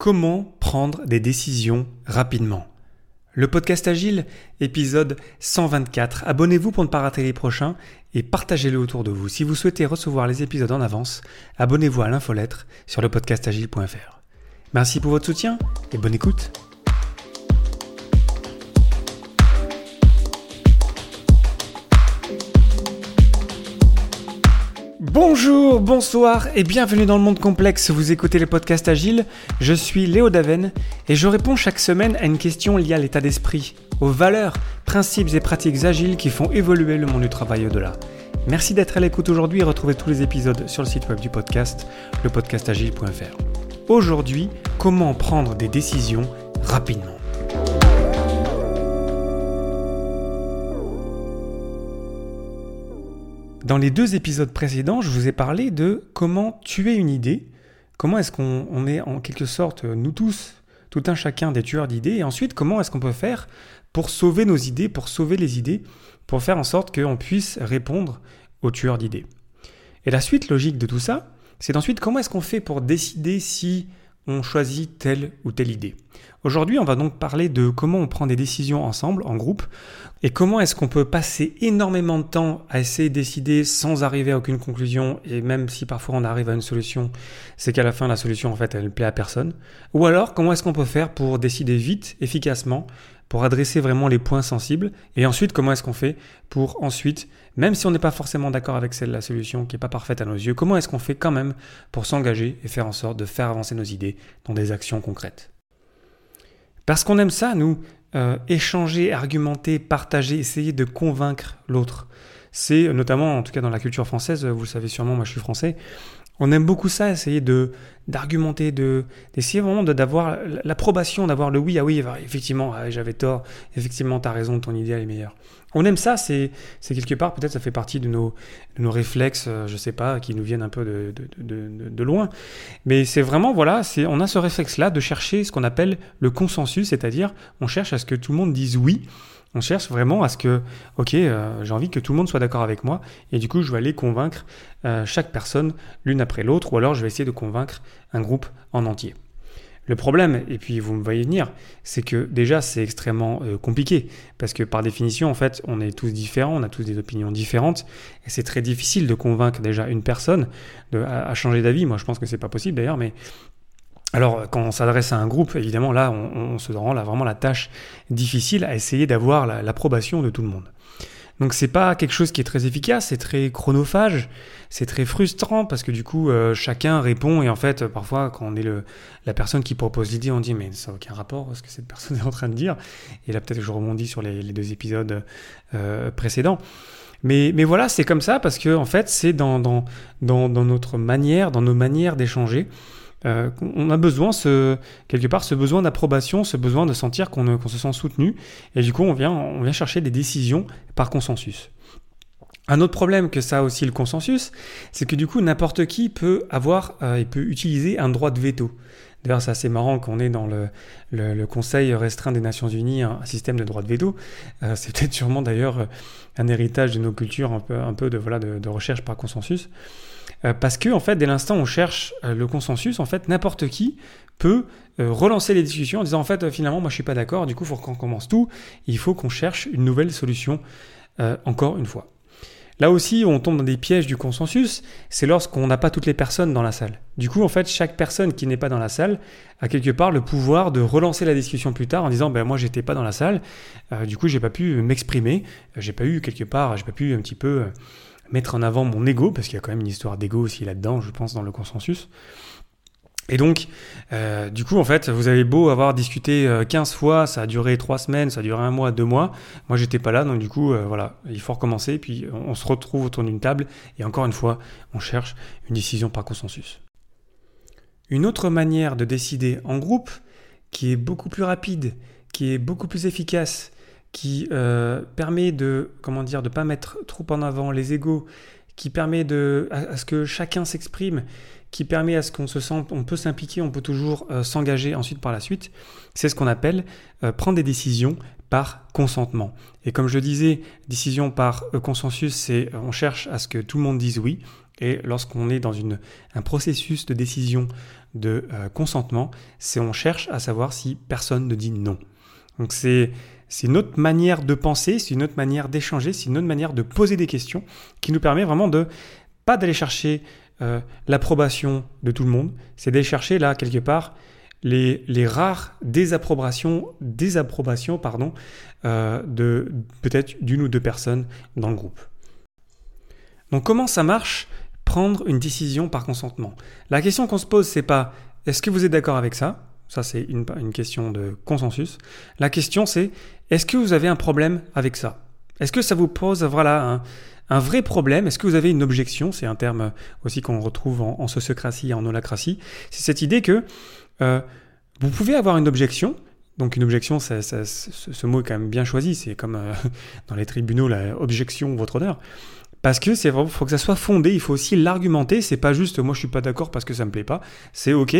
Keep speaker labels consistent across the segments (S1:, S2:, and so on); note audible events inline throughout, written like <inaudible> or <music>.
S1: Comment prendre des décisions rapidement Le podcast Agile, épisode 124. Abonnez-vous pour ne pas rater les prochains et partagez-le autour de vous. Si vous souhaitez recevoir les épisodes en avance, abonnez-vous à l'infolettre sur le podcastagile.fr. Merci pour votre soutien et bonne écoute. Bonjour, bonsoir et bienvenue dans le monde complexe. Vous écoutez les podcasts Agile. Je suis Léo Daven et je réponds chaque semaine à une question liée à l'état d'esprit, aux valeurs, principes et pratiques agiles qui font évoluer le monde du travail au-delà. Merci d'être à l'écoute aujourd'hui et retrouvez tous les épisodes sur le site web du podcast, lepodcastagile.fr. Aujourd'hui, comment prendre des décisions rapidement? Dans les deux épisodes précédents, je vous ai parlé de comment tuer une idée, comment est-ce qu'on est en quelque sorte, nous tous, tout un chacun des tueurs d'idées, et ensuite comment est-ce qu'on peut faire pour sauver nos idées, pour sauver les idées, pour faire en sorte qu'on puisse répondre aux tueurs d'idées. Et la suite logique de tout ça, c'est ensuite comment est-ce qu'on fait pour décider si on choisit telle ou telle idée. Aujourd'hui, on va donc parler de comment on prend des décisions ensemble, en groupe, et comment est-ce qu'on peut passer énormément de temps à essayer de décider sans arriver à aucune conclusion, et même si parfois on arrive à une solution, c'est qu'à la fin la solution en fait elle ne plaît à personne. Ou alors comment est-ce qu'on peut faire pour décider vite, efficacement, pour adresser vraiment les points sensibles, et ensuite comment est-ce qu'on fait pour ensuite, même si on n'est pas forcément d'accord avec celle la solution qui n'est pas parfaite à nos yeux, comment est-ce qu'on fait quand même pour s'engager et faire en sorte de faire avancer nos idées dans des actions concrètes? Parce qu'on aime ça, nous, euh, échanger, argumenter, partager, essayer de convaincre l'autre. C'est notamment, en tout cas dans la culture française, vous le savez sûrement, moi je suis français, on aime beaucoup ça, essayer de d'argumenter, de d'essayer vraiment d'avoir l'approbation, d'avoir le oui, ah oui, effectivement, ah, j'avais tort, effectivement, tu as raison, ton idéal est meilleur. On aime ça, c'est quelque part, peut-être ça fait partie de nos, de nos réflexes, euh, je sais pas, qui nous viennent un peu de, de, de, loin. Mais c'est vraiment, voilà, on a ce réflexe-là de chercher ce qu'on appelle le consensus, c'est-à-dire on cherche à ce que tout le monde dise oui. On cherche vraiment à ce que, ok, euh, j'ai envie que tout le monde soit d'accord avec moi, et du coup, je vais aller convaincre euh, chaque personne l'une après l'autre, ou alors je vais essayer de convaincre un groupe en entier. Le problème, et puis vous me voyez venir, c'est que déjà c'est extrêmement euh, compliqué, parce que par définition, en fait, on est tous différents, on a tous des opinions différentes, et c'est très difficile de convaincre déjà une personne à, changer d'avis. Moi, je pense que c'est pas possible d'ailleurs, mais alors, quand on s'adresse à un groupe, évidemment, là, on, se rend là vraiment la tâche difficile à essayer d'avoir l'approbation de tout le monde. Donc, c'est pas quelque chose qui est très efficace, c'est très chronophage, c'est très frustrant parce que du coup, euh, chacun répond et en fait, parfois, quand on est la personne qui propose l'idée, on dit mais ça n'a aucun rapport à ce que cette personne est en train de dire. Et là, peut-être que je rebondis sur les, deux épisodes euh, précédents. Mais, voilà, c'est comme ça parce que en fait, c'est dans notre manière, dans nos manières d'échanger. Euh, on a besoin, ce, quelque part, ce besoin d'approbation, ce besoin de sentir qu'on se sent soutenu. Et du coup, on vient, on vient chercher des décisions par consensus. Un autre problème que ça a aussi le consensus, c'est que du coup, n'importe qui peut avoir euh, et peut utiliser un droit de veto. D'ailleurs, c'est assez marrant qu'on est dans le, Conseil restreint des Nations Unies, un, système de droit de veto. Euh, c'est peut-être sûrement d'ailleurs un héritage de nos cultures, un peu, de, voilà, de recherche par consensus. Euh, parce que en fait, dès l'instant où on cherche euh, le consensus, en fait, n'importe qui peut euh, relancer les discussions en disant en fait, finalement, moi, je suis pas d'accord. Du coup, il faut qu'on commence tout. Il faut qu'on cherche une nouvelle solution. encore une fois. Là aussi, on tombe dans des pièges du consensus, c'est lorsqu'on n'a pas toutes les personnes dans la salle. Du coup, en fait, chaque personne qui n'est pas dans la salle a quelque part le pouvoir de relancer la discussion plus tard en disant ben moi j'étais pas dans la salle, du coup j'ai pas pu m'exprimer, j'ai pas eu quelque part, j'ai pas pu un petit peu mettre en avant mon ego, parce qu'il y a quand même une histoire d'ego aussi là-dedans, je pense, dans le consensus. Et donc, euh, du coup, en fait, vous avez beau avoir discuté 15 euh, fois, ça a duré 3 semaines, ça a duré un mois, 2 mois. Moi, j'étais pas là, donc du coup, euh, voilà, il faut recommencer, puis on, se retrouve autour d'une table, et encore une fois, on cherche une décision par consensus. Une autre manière de décider en groupe, qui est beaucoup plus rapide, qui est beaucoup plus efficace, qui permet de comment dire de pas mettre trop en avant les égaux, qui permet de à, ce que chacun s'exprime, qui permet à ce qu'on se sente, on peut s'impliquer, on peut toujours euh, s'engager ensuite par la suite. C'est ce qu'on appelle euh, prendre des décisions par consentement. Et comme je le disais, décision par consensus, c'est on cherche à ce que tout le monde dise oui. Et lorsqu'on est dans une, un processus de décision de consentement, c'est on cherche à savoir si personne ne dit non. Donc c'est c'est une autre manière de penser, c'est une autre manière d'échanger, c'est une autre manière de poser des questions qui nous permet vraiment de pas d'aller chercher euh, l'approbation de tout le monde, c'est d'aller chercher là quelque part les, rares désapprobations, désapprobations pardon, euh, de peut-être d'une ou deux personnes dans le groupe. Donc comment ça marche prendre une décision par consentement? La question qu'on se pose c'est pas est-ce que vous êtes d'accord avec ça? Ça, c'est une, question de consensus. La question, c'est est-ce que vous avez un problème avec ça? Est-ce que ça vous pose voilà, un, vrai problème? Est-ce que vous avez une objection? C'est un terme aussi qu'on retrouve en, sociocratie et en holacratie. C'est cette idée que euh, vous pouvez avoir une objection. Donc une objection, ce mot est quand même bien choisi. C'est comme euh, <laughs> dans les tribunaux, la objection, votre honneur. Parce que c'est faut que ça soit fondé, il faut aussi l'argumenter. C'est pas juste moi je suis pas d'accord parce que ça me plaît pas. C'est ok,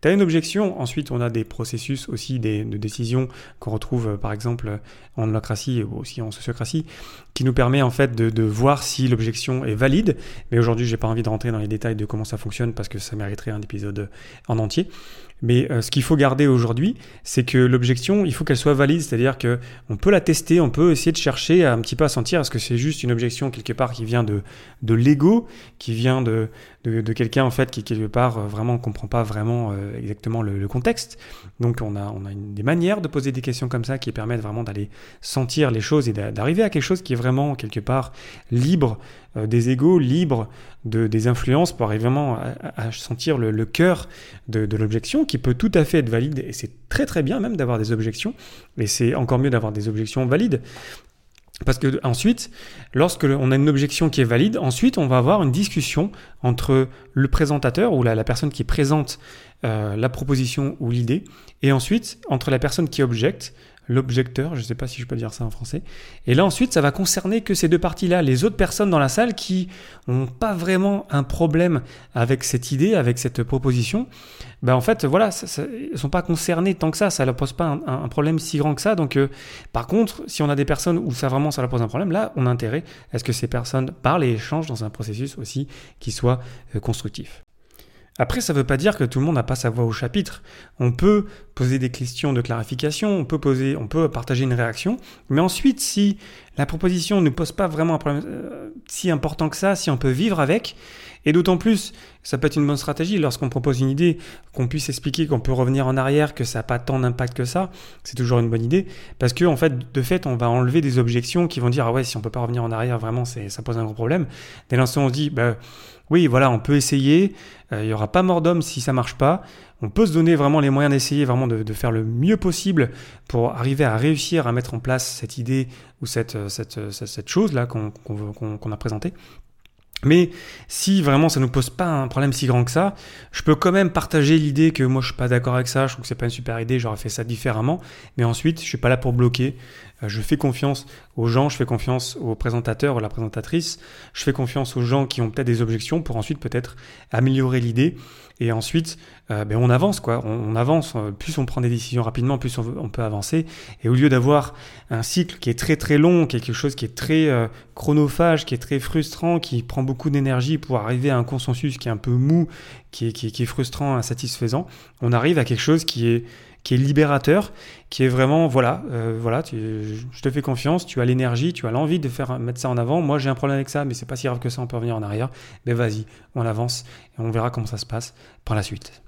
S1: tu as une objection, ensuite on a des processus aussi de décision qu'on retrouve euh, par exemple en holacratie ou aussi en sociocratie, qui nous permet en fait de, voir si l'objection est valide. Mais aujourd'hui, j'ai pas envie de rentrer dans les détails de comment ça fonctionne parce que ça mériterait un épisode en entier. Mais euh, ce qu'il faut garder aujourd'hui, c'est que l'objection, il faut qu'elle soit valide, c'est-à-dire que on peut la tester, on peut essayer de chercher un petit peu à sentir est-ce que c'est juste une objection quelque part qui vient de, de l'ego, qui vient de, de, quelqu'un en fait qui quelque part euh, vraiment comprend pas vraiment euh, exactement le, contexte. Donc on a, on a des manières de poser des questions comme ça qui permettent vraiment d'aller sentir les choses et d'arriver à quelque chose qui est vraiment quelque part libre euh, des égaux, libre de, des influences pour arriver vraiment à, sentir le, cœur de, l'objection qui peut tout à fait être valide. Et c'est très très bien même d'avoir des objections. Mais c'est encore mieux d'avoir des objections valides. Parce que ensuite, lorsque on a une objection qui est valide, ensuite on va avoir une discussion entre le présentateur ou la, la personne qui présente euh, la proposition ou l'idée, et ensuite entre la personne qui objecte, l'objecteur, je ne sais pas si je peux dire ça en français. Et là ensuite, ça va concerner que ces deux parties-là, les autres personnes dans la salle qui n'ont pas vraiment un problème avec cette idée, avec cette proposition. Ben en fait, voilà, ils ne sont pas concernés tant que ça, ça ne leur pose pas un, problème si grand que ça. Donc, euh, par contre, si on a des personnes où ça vraiment ça leur pose un problème, là, on a intérêt à ce que ces personnes parlent et échangent dans un processus aussi qui soit euh, constructif. Après, ça ne veut pas dire que tout le monde n'a pas sa voix au chapitre. On peut poser des questions de clarification, on peut poser, on peut partager une réaction, mais ensuite, si la proposition ne pose pas vraiment un problème euh, si important que ça, si on peut vivre avec, et d'autant plus, ça peut être une bonne stratégie lorsqu'on propose une idée, qu'on puisse expliquer qu'on peut revenir en arrière, que ça n'a pas tant d'impact que ça, c'est toujours une bonne idée, parce que en fait, de fait, on va enlever des objections qui vont dire ah ouais, si on peut pas revenir en arrière, vraiment, ça pose un gros problème. Dès l'instant on se dit bah oui, voilà, on peut essayer. Euh, il n'y aura pas mort d'homme si ça marche pas. On peut se donner vraiment les moyens d'essayer, vraiment de, faire le mieux possible pour arriver à réussir à mettre en place cette idée ou cette, euh, euh, cette, chose-là qu'on a présentée. Mais si vraiment ça ne nous pose pas un problème si grand que ça, je peux quand même partager l'idée que moi je suis pas d'accord avec ça, je trouve que c'est pas une super idée, j'aurais fait ça différemment. Mais ensuite, je suis pas là pour bloquer. Euh, je fais confiance aux gens, je fais confiance aux présentateurs ou la présentatrice, je fais confiance aux gens qui ont peut-être des objections pour ensuite peut-être améliorer l'idée. Et ensuite, euh, ben on avance quoi, on, avance. Euh, plus on prend des décisions rapidement, plus on, peut avancer. Et au lieu d'avoir un cycle qui est très très long, quelque chose qui est très chronophage, qui est très frustrant, qui prend beaucoup d'énergie pour arriver à un consensus qui est un peu mou, qui est, frustrant, insatisfaisant, on arrive à quelque chose qui est qui est libérateur, qui est vraiment, voilà, euh, voilà, je te fais confiance, tu as l'énergie, tu as l'envie de faire mettre ça en avant. Moi, j'ai un problème avec ça, mais c'est pas si grave que ça, on peut revenir en arrière. Mais vas-y, on avance et on verra comment ça se passe par la suite.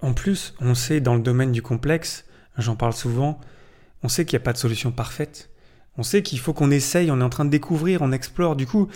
S1: En plus, on sait dans le domaine du complexe, j'en parle souvent, on sait qu'il n'y a pas de solution parfaite. On sait qu'il faut qu'on essaye, on est en train de découvrir, on explore. Du coup,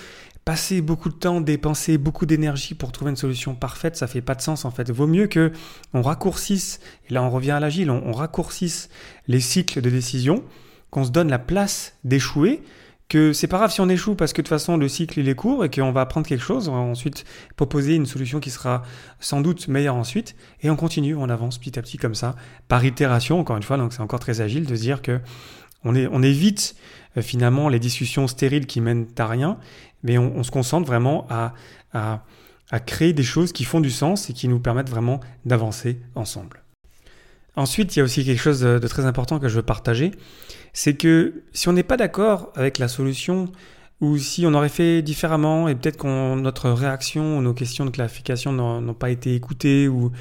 S1: passer beaucoup de temps, dépenser beaucoup d'énergie pour trouver une solution parfaite, ça fait pas de sens en fait. Vaut mieux que on raccourcisse, et là on revient à l'agile, on, raccourcisse les cycles de décision, qu'on se donne la place d'échouer, que c'est pas grave si on échoue parce que de toute façon le cycle il est court et qu'on va apprendre quelque chose, on va ensuite proposer une solution qui sera sans doute meilleure ensuite, et on continue, on avance petit à petit comme ça, par itération encore une fois, donc c'est encore très agile de se dire que on, évite euh, finalement les discussions stériles qui mènent à rien, mais on, se concentre vraiment à, à, créer des choses qui font du sens et qui nous permettent vraiment d'avancer ensemble. Ensuite, il y a aussi quelque chose de, très important que je veux partager, c'est que si on n'est pas d'accord avec la solution, ou si on aurait fait différemment, et peut-être que notre réaction ou nos questions de clarification n'ont pas été écoutées, ou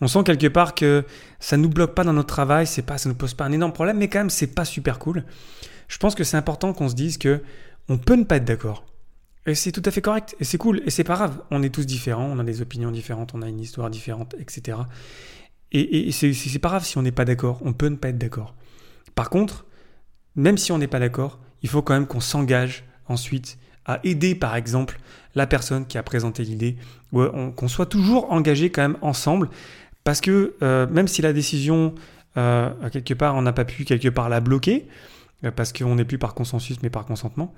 S1: on sent quelque part que ça nous bloque pas dans notre travail, c'est pas, ça nous pose pas un énorme problème, mais quand même c'est pas super cool. Je pense que c'est important qu'on se dise que on peut ne pas être d'accord. Et c'est tout à fait correct, et c'est cool, et c'est pas grave. On est tous différents, on a des opinions différentes, on a une histoire différente, etc. Et, et c'est pas grave si on n'est pas d'accord, on peut ne pas être d'accord. Par contre, même si on n'est pas d'accord, il faut quand même qu'on s'engage ensuite à aider par exemple la personne qui a présenté l'idée, qu'on soit toujours engagé quand même ensemble, parce que euh, même si la décision, euh, quelque part, on n'a pas pu quelque part la bloquer, euh, parce qu'on n'est plus par consensus mais par consentement,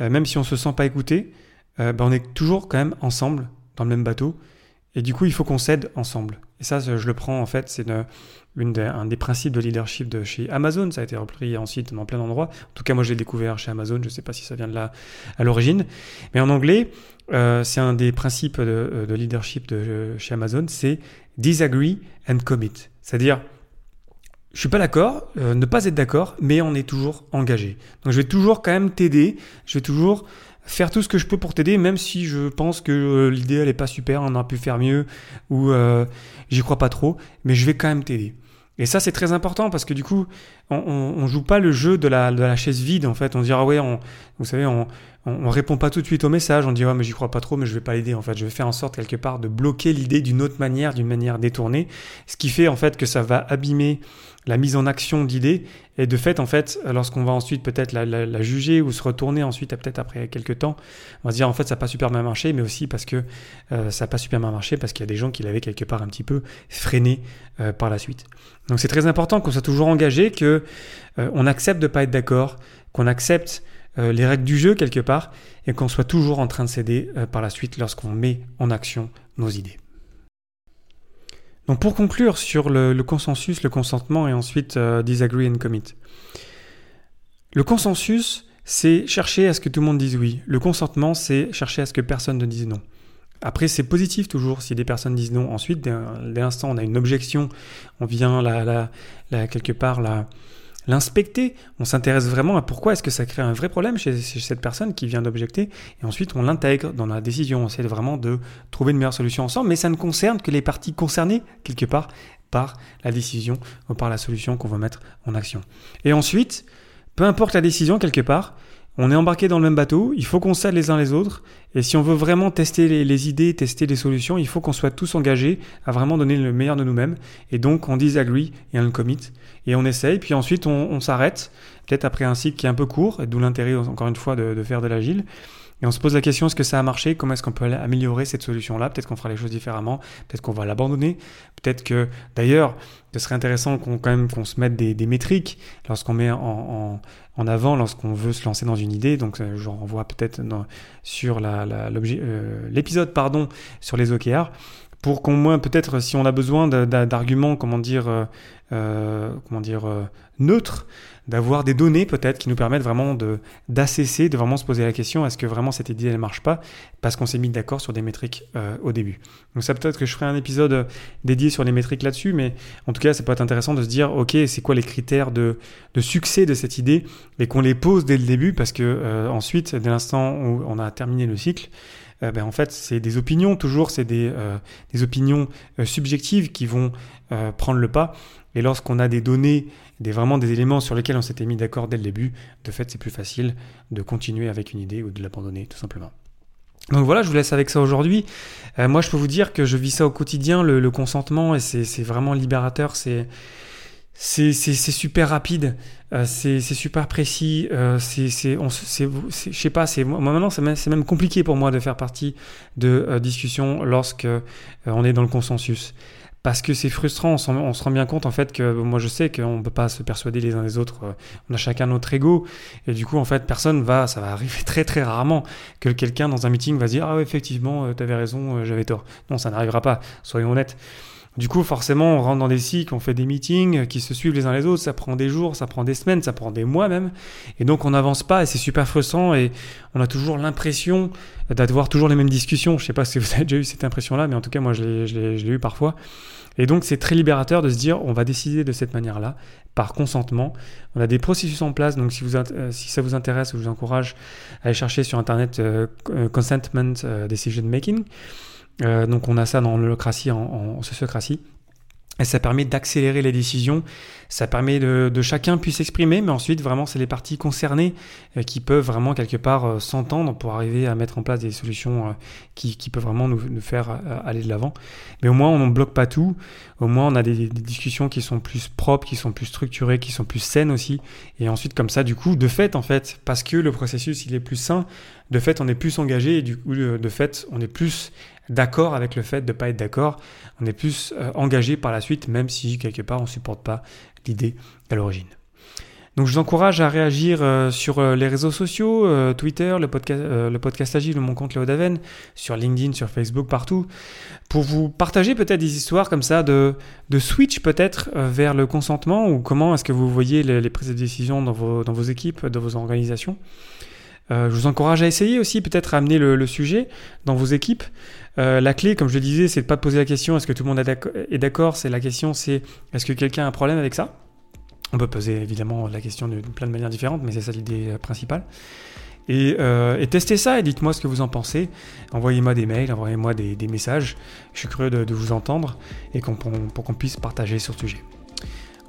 S1: même si on ne se sent pas écouté, ben on est toujours quand même ensemble dans le même bateau, et du coup il faut qu'on s'aide ensemble. Et ça, je le prends en fait, c'est un des principes de leadership de chez Amazon. Ça a été repris ensuite dans plein d'endroits. En tout cas, moi, je l'ai découvert chez Amazon. Je ne sais pas si ça vient de là à l'origine. Mais en anglais, euh, c'est un des principes de, leadership de chez Amazon, c'est disagree and commit. C'est-à-dire, je suis pas d'accord, euh, ne pas être d'accord, mais on est toujours engagé. Donc, je vais toujours quand même t'aider. Je vais toujours faire tout ce que je peux pour t'aider, même si je pense que euh, l'idée elle est pas super, on aurait pu faire mieux ou euh, j'y crois pas trop, mais je vais quand même t'aider. Et ça c'est très important parce que du coup on, joue pas le jeu de la, de la chaise vide en fait. On dira ouais, on, vous savez, on, on, répond pas tout de suite au message, on dit ouais mais j'y crois pas trop, mais je vais pas l'aider en fait. Je vais faire en sorte quelque part de bloquer l'idée d'une autre manière, d'une manière détournée, ce qui fait en fait que ça va abîmer la mise en action d'idées. Et de fait, en fait, lorsqu'on va ensuite peut-être la, juger ou se retourner ensuite, peut-être après quelques temps, on va se dire en fait ça n'a pas super bien marché, mais aussi parce que euh, ça n'a pas super bien marché parce qu'il y a des gens qui l'avaient quelque part un petit peu freiné euh, par la suite. Donc c'est très important qu'on soit toujours engagé, que euh, on accepte de pas être d'accord, qu'on accepte les règles du jeu quelque part et qu'on soit toujours en train de céder par la suite lorsqu'on met en action nos idées. Donc pour conclure sur le, consensus, le consentement et ensuite euh, disagree and commit. Le consensus, c'est chercher à ce que tout le monde dise oui. Le consentement, c'est chercher à ce que personne ne dise non. Après, c'est positif toujours si des personnes disent non. Ensuite, dès l'instant, on a une objection, on vient la, la, quelque part la, l'inspecter, on s'intéresse vraiment à pourquoi est-ce que ça crée un vrai problème chez, cette personne qui vient d'objecter, et ensuite on l'intègre dans la décision, on essaie vraiment de trouver une meilleure solution ensemble, mais ça ne concerne que les parties concernées quelque part par la décision ou par la solution qu'on va mettre en action. Et ensuite, peu importe la décision quelque part, on est embarqué dans le même bateau, il faut qu'on s'aide les uns les autres, et si on veut vraiment tester les, idées, tester les solutions, il faut qu'on soit tous engagés à vraiment donner le meilleur de nous-mêmes, et donc on disagree et on commit, et on essaye, puis ensuite on, s'arrête, peut-être après un cycle qui est un peu court, d'où l'intérêt encore une fois de, de faire de l'agile, et on se pose la question, est-ce que ça a marché? Comment est-ce qu'on peut améliorer cette solution-là? Peut-être qu'on fera les choses différemment, peut-être qu'on va l'abandonner, peut-être que d'ailleurs, ce serait intéressant qu'on quand même qu'on se mette des, métriques lorsqu'on met en, avant, lorsqu'on veut se lancer dans une idée. Donc euh, je renvoie peut-être sur euh, l'épisode pardon sur les OKR pour qu'au moins peut-être si on a besoin d'arguments, comment dire, euh, comment dire, neutres, d'avoir des données peut-être qui nous permettent vraiment de d'assesser, de vraiment se poser la question est-ce que vraiment cette idée elle marche pas? Parce qu'on s'est mis d'accord sur des métriques euh, au début. Donc ça peut-être que je ferai un épisode euh, dédié sur les métriques là-dessus, mais en tout cas ça peut être intéressant de se dire ok c'est quoi les critères de, de succès de cette idée? Et qu'on les pose dès le début parce que euh, ensuite dès l'instant où on a terminé le cycle ben, en fait, c'est des opinions, toujours, c'est des, des opinions subjectives qui vont prendre le pas. Et lorsqu'on a des données des, vraiment des éléments sur lesquels on s'était mis d'accord dès le début, de fait, c'est plus facile de continuer avec une idée ou de l'abandonner, tout simplement. Donc voilà, je vous laisse avec ça aujourd'hui. Euh, moi, je peux vous dire que je vis ça au quotidien, le, consentement, et c'est vraiment libérateur. C'est c'est super rapide, euh, c'est super précis. Euh, je sais pas, c'est maintenant c'est même, compliqué pour moi de faire partie de euh, discussions lorsque on est dans le consensus parce que c'est frustrant, on, se rend bien compte en fait que moi je sais qu'on ne peut pas se persuader les uns les autres, euh, on a chacun notre ego, et du coup en fait personne va, ça va arriver <laughs> très très rarement que quelqu'un dans un meeting va dire ah ouais, effectivement euh, tu avais raison, euh, j'avais tort. Non ça n'arrivera pas, soyons honnêtes. Du coup, forcément, on rentre dans des cycles, on fait des meetings qui se suivent les uns les autres, ça prend des jours, ça prend des semaines, ça prend des mois même, et donc on n'avance pas et c'est super frustrant et on a toujours l'impression d'avoir toujours les mêmes discussions. Je sais pas si vous avez <laughs> déjà eu cette impression-là, mais en tout cas, moi, je l'ai eu parfois. Et donc, c'est très libérateur de se dire, on va décider de cette manière-là, par consentement. On a des processus en place, donc si, euh, ça vous intéresse, je vous encourage à aller chercher sur Internet euh, euh, Consentment Decision Making. Donc, on a ça dans l'holocratie, en, sociocratie. Et ça permet d'accélérer les décisions, ça permet de, chacun puisse s'exprimer, mais ensuite vraiment c'est les parties concernées euh, qui peuvent vraiment quelque part euh, s'entendre pour arriver à mettre en place des solutions euh, qui, peuvent vraiment nous, nous faire aller de l'avant. Mais au moins on ne bloque pas tout, au moins on a des, des, discussions qui sont plus propres, qui sont plus structurées, qui sont plus saines aussi. Et ensuite comme ça du coup, de fait en fait, parce que le processus il est plus sain, de fait on est plus engagé et du coup de fait on est plus d'accord avec le fait de ne pas être d'accord. On est plus euh, engagé par la suite, même si quelque part on ne supporte pas l'idée à l'origine. Donc je vous encourage à réagir euh, sur euh, les réseaux sociaux, Twitter, le podcast, le podcast Agile, mon compte Léo Daven, sur LinkedIn, sur Facebook, partout, pour vous partager peut-être des histoires comme ça de, switch peut-être vers le consentement ou comment est-ce que vous voyez les, prises de décision dans vos, équipes, dans vos organisations. je vous encourage à essayer aussi peut-être à amener le sujet dans vos équipes. Euh, la clé, comme je le disais, c'est de pas poser la question est-ce que tout le monde est d'accord C'est la question, c'est est-ce que quelqu'un a un problème avec ça? On peut poser évidemment la question de, plein de manières différentes, mais c'est ça l'idée euh, principale. Et, euh, testez ça et dites-moi ce que vous en pensez. Envoyez-moi des mails, envoyez-moi des, messages. Je suis curieux de, vous entendre et pour qu'on puisse partager sur le sujet.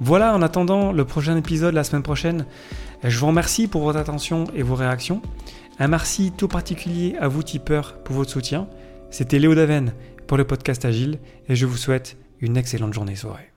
S1: Voilà, en attendant le prochain épisode la semaine prochaine, je vous remercie pour votre attention et vos réactions. Un merci tout particulier à vous tipeurs pour votre soutien. C'était Léo Daven pour le podcast Agile et je vous souhaite une excellente journée soirée.